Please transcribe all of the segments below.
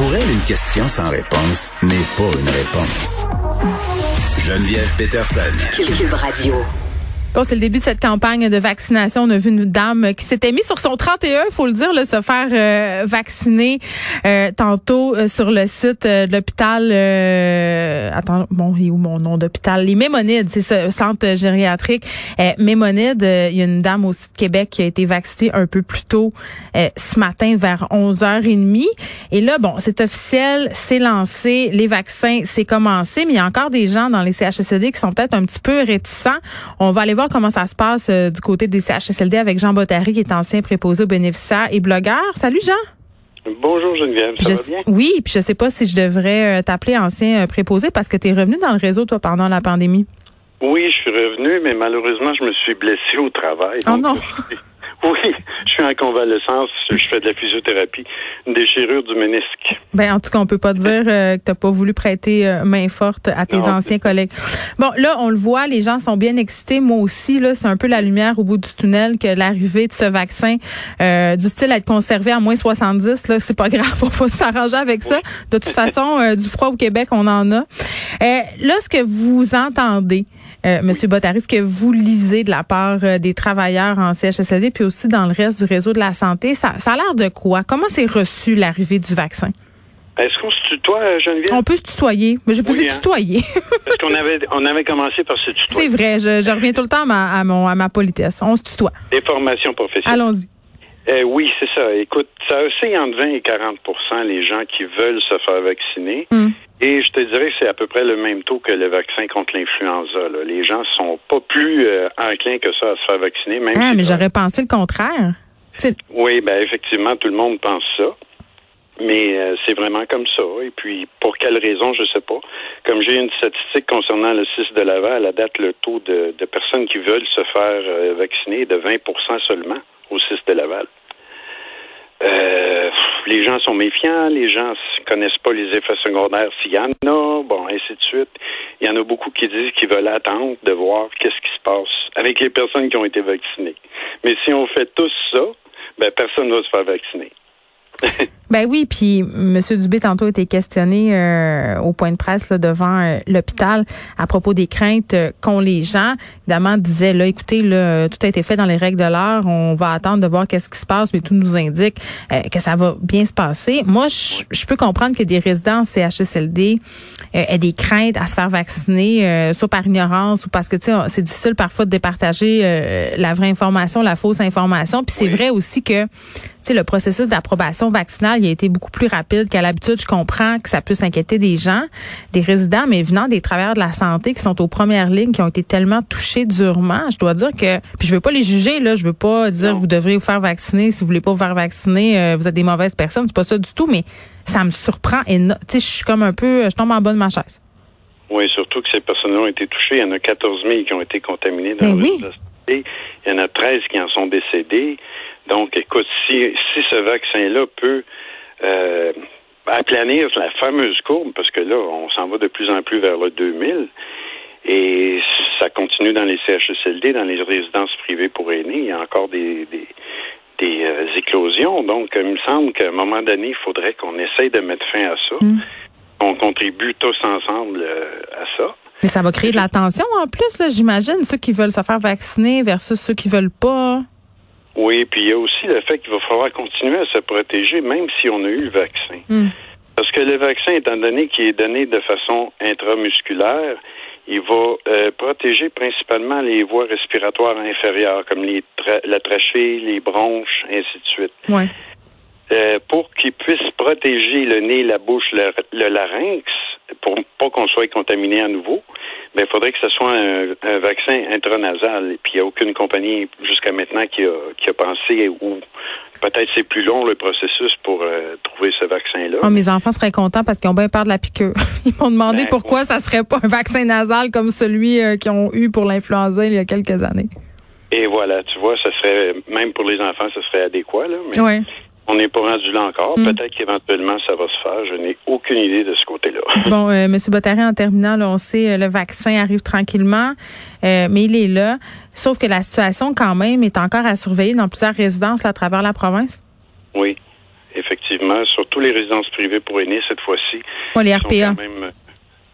Pour elle, une question sans réponse n'est pas une réponse. Geneviève Peterson. Cube Radio. Bon, c'est le début de cette campagne de vaccination. On a vu une dame qui s'était mise sur son 31, il faut le dire, là, se faire euh, vacciner euh, tantôt euh, sur le site de l'hôpital. attends, bon, il où mon nom d'hôpital? Les Mémonides, c'est ce centre gériatrique Mémonides. Il y a une dame aussi de Québec qui a été vaccinée un peu plus tôt ce matin vers 11h30. Et là, bon, c'est officiel, c'est lancé, les vaccins, c'est commencé, mais il y a encore des gens dans les CHSLD qui sont peut-être un petit peu réticents. On va aller voir comment ça se passe euh, du côté des CHSLD avec Jean Bottary, qui est ancien préposé aux bénéficiaires et blogueur. Salut Jean. Bonjour Geneviève, ça va bien? Oui, puis je sais pas si je devrais euh, t'appeler ancien euh, préposé parce que tu es revenu dans le réseau, toi, pendant la pandémie. Oui, je suis revenu, mais malheureusement, je me suis blessé au travail. Oh non! Oui, je suis en convalescence, je fais de la physiothérapie, une déchirure du ménisque. Ben en tout cas, on peut pas dire euh, que t'as pas voulu prêter euh, main forte à tes anciens collègues. Bon, là, on le voit, les gens sont bien excités. Moi aussi, là, c'est un peu la lumière au bout du tunnel que l'arrivée de ce vaccin, euh, du style à être conservé à moins 70, là, c'est pas grave, on va s'arranger avec ça. De toute façon, du froid au Québec, on en a. là, ce que vous entendez, euh, Monsieur Bottary, ce que vous lisez de la part euh, des travailleurs en CHSLD, puis aussi dans le reste du réseau de la santé, ça, ça a l'air de quoi? Comment c'est reçu l'arrivée du vaccin? Est-ce qu'on se tutoie, Geneviève? On peut se tutoyer. Mais je peux se hein? tutoyer. Parce qu'on avait, on avait commencé par se tutoyer. C'est vrai. Je, reviens tout le temps à ma, à, mon, à ma politesse. On se tutoie. Des formations professionnelles. Allons-y. Euh, oui, c'est ça. Écoute, ça aussi entre 20 et 40% les gens qui veulent se faire vacciner. Hmm. Et je te dirais que c'est à peu près le même taux que le vaccin contre l'influenza. Les gens sont pas plus euh, enclins que ça à se faire vacciner. Même ah, mais j'aurais pensé le contraire. Oui, ben effectivement, tout le monde pense ça. Mais euh, c'est vraiment comme ça. Et puis, pour quelle raison, je sais pas. Comme j'ai une statistique concernant le 6 de Laval, à date, le taux de, personnes qui veulent se faire euh, vacciner est de 20% seulement au 6 de Laval. Euh, les gens sont méfiants, les gens connaissent pas les effets secondaires s'il y en a, bon, ainsi de suite. Il y en a beaucoup qui disent qu'ils veulent attendre de voir qu'est-ce qui se passe avec les personnes qui ont été vaccinées. Mais si on fait tous ça, ben personne ne va se faire vacciner. Ben oui, puis M. Dubé tantôt a été questionné euh, au point de presse là, devant euh, l'hôpital à propos des craintes euh, qu'ont les gens. Évidemment, disait là, écoutez, là, tout a été fait dans les règles de l'art. On va attendre de voir qu'est-ce qui se passe, mais tout nous indique que ça va bien se passer. Moi, je, peux comprendre que des résidents CHSLD aient des craintes à se faire vacciner, soit par ignorance ou parce que tu sais, c'est difficile parfois de départager la vraie information, la fausse information. Puis c'est vrai aussi que sais, le processus d'approbation vaccinale, il a été beaucoup plus rapide qu'à l'habitude. Je comprends que ça peut s'inquiéter des gens, des résidents, mais venant des travailleurs de la santé qui sont aux premières lignes, qui ont été tellement touchés durement, je dois dire que, puis je veux pas les juger, là, je veux pas dire vous devrez vous faire vacciner, si vous voulez pas vous faire vacciner, euh, vous êtes des mauvaises personnes, c'est pas ça du tout, mais ça me surprend et tu sais, je suis comme un peu, je tombe en bas de ma chaise. Oui, surtout que ces personnes-là ont été touchées. Il y en a 14 000 qui ont été contaminées dans ben oui. Il y en a 13 qui en sont décédés. Donc, écoute, si, si ce vaccin-là peut euh, aplanir la fameuse courbe, parce que là, on s'en va de plus en plus vers le 2000, et ça continue dans les CHSLD, dans les résidences privées pour aînés, il y a encore des, des, euh, éclosions. Donc, il me semble qu'à un moment donné, il faudrait qu'on essaye de mettre fin à ça. Mm. On contribue tous ensemble euh, à ça. Mais ça va créer de la tension en plus, là, j'imagine, ceux qui veulent se faire vacciner versus ceux qui veulent pas. Oui, puis il y a aussi le fait qu'il va falloir continuer à se protéger, même si on a eu le vaccin. Hmm. Parce que le vaccin, étant donné qu'il est donné de façon intramusculaire, il va euh, protéger principalement les voies respiratoires inférieures, comme les la trachée, les bronches, ainsi de suite. Ouais. Euh, pour qu'il puisse protéger le nez, la bouche, le, le larynx, pour pas qu'on soit contaminé à nouveau, ben, il faudrait que ce soit un, vaccin intranasal. Et puis, il n'y a aucune compagnie jusqu'à maintenant qui a, qui a pensé ou peut-être c'est plus long le processus pour euh, trouver ce vaccin-là. Oh, mes enfants seraient contents parce qu'ils ont bien peur de la piqûre. Ils m'ont demandé ben, pourquoi ça serait pas un vaccin nasal comme celui euh, qu'ils ont eu pour l'influenza il y a quelques années. Et voilà, tu vois, ce serait même pour les enfants, ce serait adéquat là. Mais On n'est pas rendu là encore. Mm. Peut-être qu'éventuellement, ça va se faire. Je n'ai aucune idée de ce côté-là. Bon, euh, M. Bottary, en terminant, on sait le vaccin arrive tranquillement, mais il est là. Sauf que la situation, quand même, est encore à surveiller dans plusieurs résidences à travers la province. Oui, effectivement. Surtout les résidences privées pour aînés, cette fois-ci. les RPA.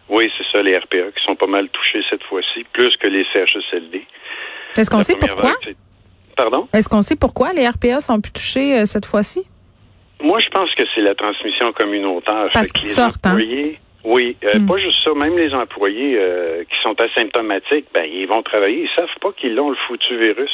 oui, c'est ça, les RPA, qui sont pas mal touchés cette fois-ci, plus que les CHSLD. Est-ce qu'on sait pourquoi? Pardon? Est-ce qu'on sait pourquoi les RPA sont plus touchés euh, cette fois-ci? Moi, je pense que c'est la transmission communautaire. Parce qu'ils sortent, hein? Oui, euh, hmm. pas juste ça. Même les employés euh, qui sont asymptomatiques, ben ils vont travailler. Ils savent pas qu'ils ont le foutu virus.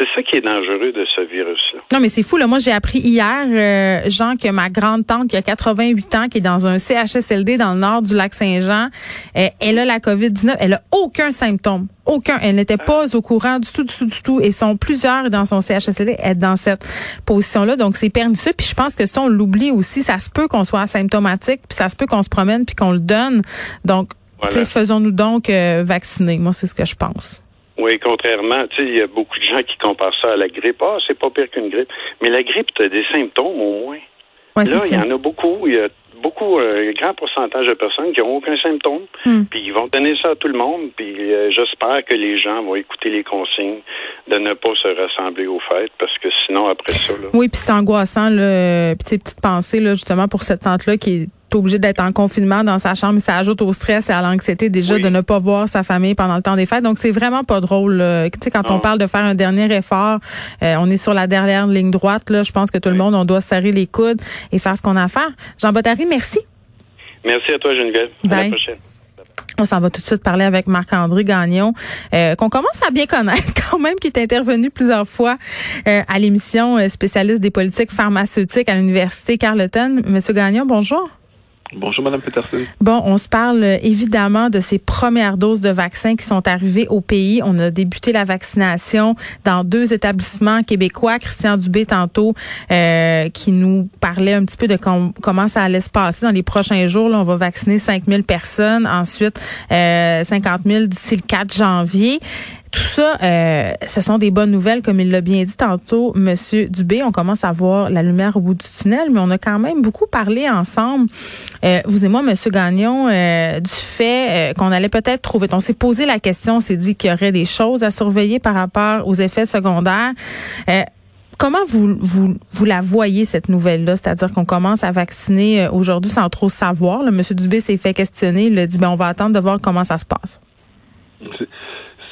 C'est ça qui est dangereux de ce virus-là. Non, mais c'est fou. Là. Moi, j'ai appris hier, euh, Jean, que ma grande tante qui a 88 ans, qui est dans un CHSLD dans le nord du lac Saint-Jean, euh, elle a la COVID-19. Elle a aucun symptôme. Aucun. Elle n'était pas au courant du tout, du tout, du tout. Et sont plusieurs dans son CHSLD être dans cette position-là. Donc, c'est pernicieux. Puis je pense que si on l'oublie aussi, ça se peut qu'on soit asymptomatique, puis ça se peut qu'on se promène, puis qu'on le donne. Donc, faisons-nous donc euh, vacciner. Moi, c'est ce que je pense. Oui, contrairement, tu sais, il y a beaucoup de gens qui comparent ça à la grippe. Ah, c'est pas pire qu'une grippe. Mais la grippe, tu as des symptômes au moins. Là, il y en a beaucoup. Il y a beaucoup, euh, un grand pourcentage de personnes qui n'ont aucun symptôme. Hmm. Puis ils vont donner ça à tout le monde. Puis euh, j'espère que les gens vont écouter les consignes de ne pas se rassembler aux fêtes parce que sinon, après ça. Là... Oui, puis c'est angoissant. Là, puis petite pensée, là, justement, pour cette tante-là qui est obligé d'être en confinement dans sa chambre, ça ajoute au stress et à l'anxiété déjà de ne pas voir sa famille pendant le temps des fêtes. Donc c'est vraiment pas drôle. Tu sais quand on parle de faire un dernier effort, euh, on est sur la dernière ligne droite là, je pense que tout le monde on doit serrer les coudes et faire ce qu'on a à faire. Jean Bottary, merci. Merci à toi Geneviève. À la prochaine. On s'en va tout de suite parler avec Marc-André Gagnon, euh, qu'on commence à bien connaître quand même, qui est intervenu plusieurs fois euh, à l'émission spécialiste des politiques pharmaceutiques à l'Université Carleton. Monsieur Gagnon, bonjour. Bonjour, Madame Peterson. Bon, on se parle euh, évidemment de ces premières doses de vaccins qui sont arrivées au pays. On a débuté la vaccination dans deux établissements québécois. Christian Dubé, tantôt, euh, qui nous parlait un petit peu de comment ça allait se passer dans les prochains jours. On va vacciner 5000 personnes, ensuite euh, 50 000 d'ici le 4 janvier. Tout ça, euh, ce sont des bonnes nouvelles, comme il l'a bien dit tantôt, Monsieur Dubé. On commence à voir la lumière au bout du tunnel, mais on a quand même beaucoup parlé ensemble, euh, vous et moi, Monsieur Gagnon, euh, du fait qu'on allait peut-être trouver. On s'est posé la question, on s'est dit qu'il y aurait des choses à surveiller par rapport aux effets secondaires. Comment vous, vous, vous la voyez, cette nouvelle-là? C'est-à-dire qu'on commence à vacciner aujourd'hui sans trop savoir. Le Monsieur Dubé s'est fait questionner. Il a dit, ben, on va attendre de voir comment ça se passe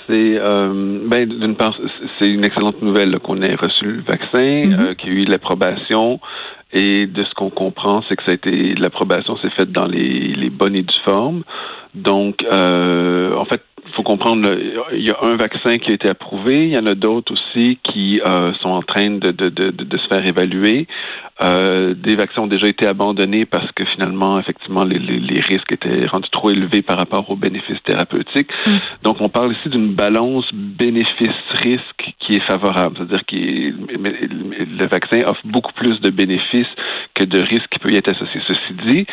c'est euh, ben d'une part c'est une excellente nouvelle qu'on ait reçu le vaccin, mm-hmm. euh, qu'il y ait eu l'approbation et de ce qu'on comprend, c'est que ça a été l'approbation s'est faite dans les, les bonnes et dues formes. Donc euh, en fait il faut comprendre, il y a un vaccin qui a été approuvé, il y en a d'autres aussi qui euh, sont en train de, de, de, de se faire évaluer. Euh, des vaccins ont déjà été abandonnés parce que finalement, effectivement, les, les, les risques étaient rendus trop élevés par rapport aux bénéfices thérapeutiques. Mm. Donc, on parle ici d'une balance bénéfice-risque qui est favorable, c'est-à-dire que le vaccin offre beaucoup plus de bénéfices que de risques qui peuvent y être associés. Ceci dit,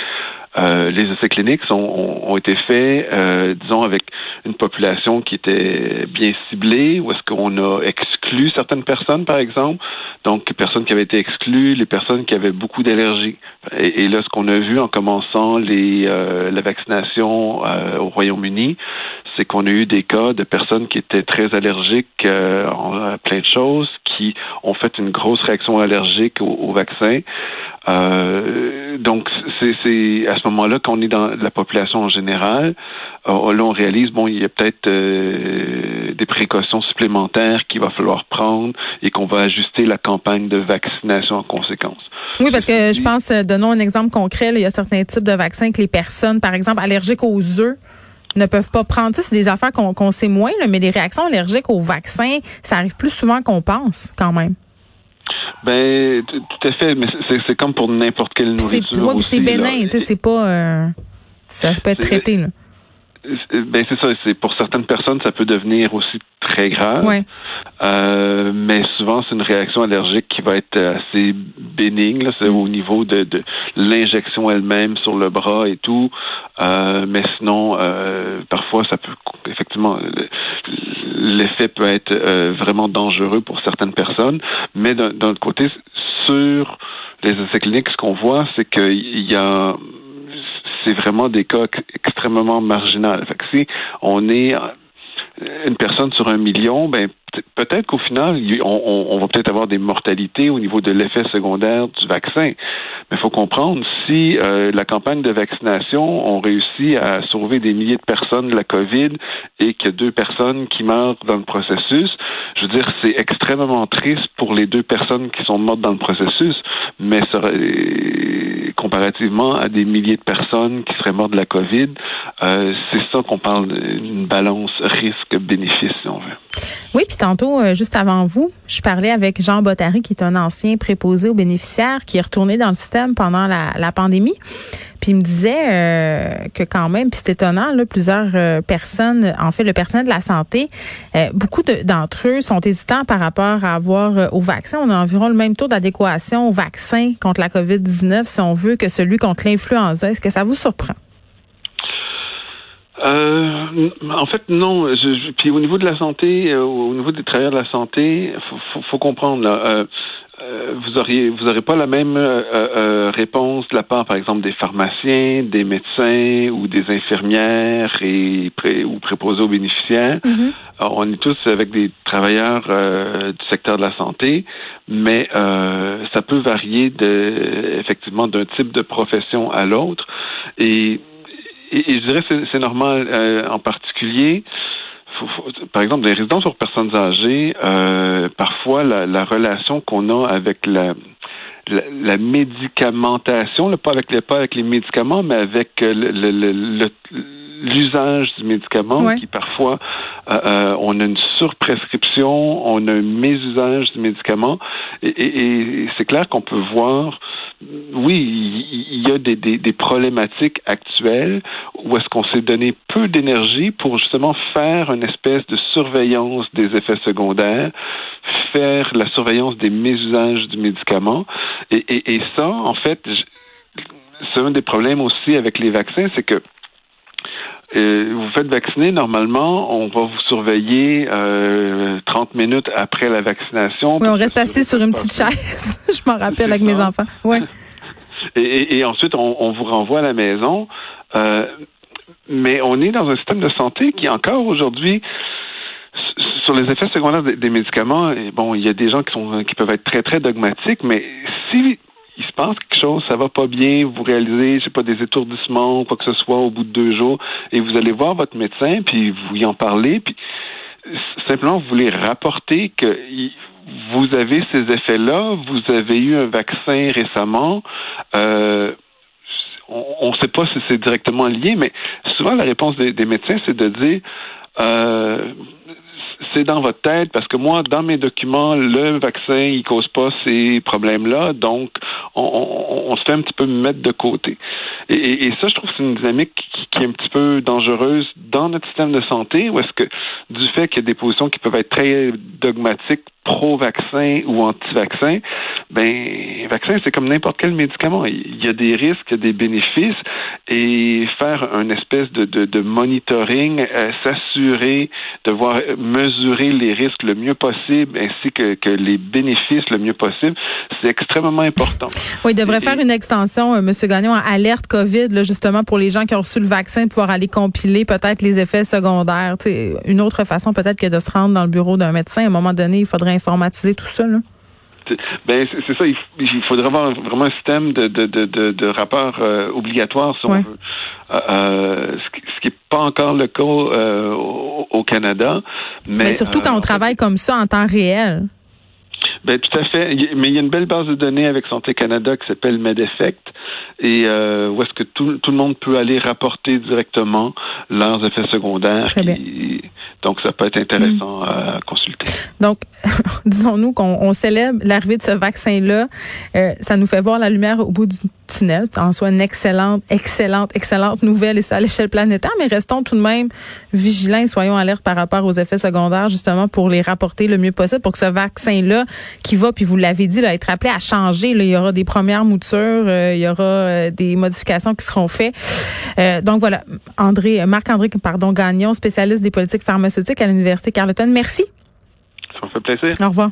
euh, les essais cliniques ont, été faits, euh, disons, avec une population qui était bien ciblée, ou est-ce qu'on a exclu certaines personnes, par exemple, donc personnes qui avaient été exclues, les personnes qui avaient beaucoup d'allergies. Et, là, ce qu'on a vu en commençant les, euh, la vaccination au Royaume-Uni, c'est qu'on a eu des cas de personnes qui étaient très allergiques à plein de choses, qui ont fait une grosse réaction allergique au, vaccin. Euh, donc, c'est à ce moment-là qu'on est dans la population en général. Euh, là, on réalise, bon, il y a peut-être euh, des précautions supplémentaires qu'il va falloir prendre et qu'on va ajuster la campagne de vaccination en conséquence. Oui, parce que je pense, donnons un exemple concret, il y a certains types de vaccins que les personnes, par exemple, allergiques aux œufs, ne peuvent pas prendre. Ça, c'est des affaires qu'on sait moins, mais les réactions allergiques aux vaccins, ça arrive plus souvent qu'on pense, quand même. Ben, tout à fait, mais c'est comme pour n'importe quelle nourriture. C'est bénin, tu sais, c'est pas. Euh, ça peut être traité, là. Ben c'est ça. C'est pour certaines personnes, ça peut devenir aussi très grave. Euh, mais souvent, c'est une réaction allergique qui va être assez bénigne. C'est au niveau de, de l'injection elle-même sur le bras et tout. Euh, mais sinon, euh, parfois, ça peut effectivement l'effet peut être euh, vraiment dangereux pour certaines personnes. Mais d'un autre côté, sur les essais cliniques, ce qu'on voit, c'est qu'il y a c'est vraiment des cas extrêmement marginaux. Fait que si on est une personne sur un million, ben peut-être qu'au final, on, va peut-être avoir des mortalités au niveau de l'effet secondaire du vaccin. Mais il faut comprendre, si euh, la campagne de vaccination ont réussi à sauver des milliers de personnes de la COVID et qu'il y a deux personnes qui meurent dans le processus, je veux dire, c'est extrêmement triste pour les deux personnes qui sont mortes dans le processus, mais comparativement à des milliers de personnes qui seraient mortes de la COVID, euh, c'est ça qu'on parle d'une balance risque-bénéfice, si on veut. Oui, puis tantôt, euh, juste avant vous, je parlais avec Jean Bottary, qui est un ancien préposé aux bénéficiaires, qui est retourné dans le système pendant la, pandémie. Puis il me disait euh, que quand même, puis c'est étonnant, plusieurs euh, personnes, en fait, le personnel de la santé, beaucoup d'entre eux sont hésitants par rapport à avoir au vaccin. On a environ le même taux d'adéquation au vaccin contre la COVID-19, si on veut, que celui contre l'influenza. Est-ce que ça vous surprend? Euh, en fait, non. Puis au niveau de la santé, euh, au niveau des travailleurs de la santé, faut, faut, comprendre. Là, euh, euh vous auriez, vous aurez pas la même réponse de la part, par exemple, des pharmaciens, des médecins ou des infirmières et pré, ou préposés aux bénéficiaires. Mm-hmm. on est tous avec des travailleurs du secteur de la santé, mais ça peut varier de, effectivement d'un type de profession à l'autre et et, je dirais que c'est normal euh, en particulier. Par exemple, les résidences pour personnes âgées, euh, parfois la, relation qu'on a avec la, la, médicamentation, pas avec les pas avec les médicaments, mais avec euh, le, l'usage du médicament qui parfois euh, on a une surprescription, on a un mésusage du médicament et c'est clair qu'on peut voir oui, il y a des, des, problématiques actuelles où est-ce qu'on s'est donné peu d'énergie pour justement faire une espèce de surveillance des effets secondaires, faire la surveillance des mésusages du médicament. Et, et, et ça, en fait, c'est un des problèmes aussi avec les vaccins, c'est que euh, vous faites vacciner, normalement, on va vous surveiller euh, 30 minutes après la vaccination. Oui, on reste assis sur une petite chaise. Je m'en rappelle avec mes enfants. Ouais. Et, et, ensuite, on, on, vous renvoie à la maison. Euh, mais on est dans un système de santé qui, encore aujourd'hui, sur les effets secondaires des, des médicaments, bon, il y a des gens qui sont qui peuvent être très très dogmatiques, mais si il se passe quelque chose, ça va pas bien, vous réalisez, je sais pas, des étourdissements, quoi que ce soit au bout de deux jours, et vous allez voir votre médecin, puis vous y en parlez, puis simplement vous voulez rapporter que vous avez ces effets-là, vous avez eu un vaccin récemment, euh, on ne sait pas si c'est directement lié, mais souvent la réponse des, médecins, c'est de dire euh, c'est dans votre tête parce que moi, dans mes documents, le vaccin, il cause pas ces problèmes-là, donc on, se fait un petit peu mettre de côté. Et, ça, je trouve que c'est une dynamique qui, est un petit peu dangereuse dans notre système de santé, où est-ce que du fait qu'il y a des positions qui peuvent être très dogmatiques pro-vaccin ou anti-vaccin, ben, vaccin, c'est comme n'importe quel médicament. Il y a des risques, il y a des bénéfices, et faire un espèce de, monitoring, euh, s'assurer de voir les risques le mieux possible, ainsi que, que les bénéfices le mieux possible, c'est extrêmement important. Oui, il devrait faire une extension, euh, M. Gagnon, à alerte COVID, là, justement, pour les gens qui ont reçu le vaccin, pouvoir aller compiler peut-être les effets secondaires. une autre façon peut-être que de se rendre dans le bureau d'un médecin. À un moment donné, il faudrait informatiser tout ça. Là. Ben c'est ça, il, faudrait avoir vraiment un système de, de, de, de, rapport euh, obligatoire si on veut. Euh, euh, ce qui n'est pas encore le cas au, Canada. Mais, mais surtout quand on travaille comme ça en temps réel. Ben tout à fait. Mais il y a une belle base de données avec Santé Canada qui s'appelle MedEffect et euh, où est-ce que tout, tout, le monde peut aller rapporter directement leurs effets secondaires. donc, ça peut être intéressant mm. à consulter. Donc, disons-nous qu'on célèbre l'arrivée de ce vaccin-là. Euh, ça nous fait voir la lumière au bout du tunnel. En soit une excellente, excellente, excellente nouvelle et ça à l'échelle planétaire, mais restons tout de même vigilants et soyons alertes par rapport aux effets secondaires, justement, pour les rapporter le mieux possible, pour que ce vaccin-là, qui va, puis vous l'avez dit, là, être appelé à changer, là, il y aura des premières moutures, euh, il y aura euh, des modifications qui seront faites. Euh, donc voilà, André, Marc-André, pardon, Gagnon, spécialiste des politiques pharmaceutiques à l'Université Carleton. Merci. Ça me fait plaisir. Au revoir.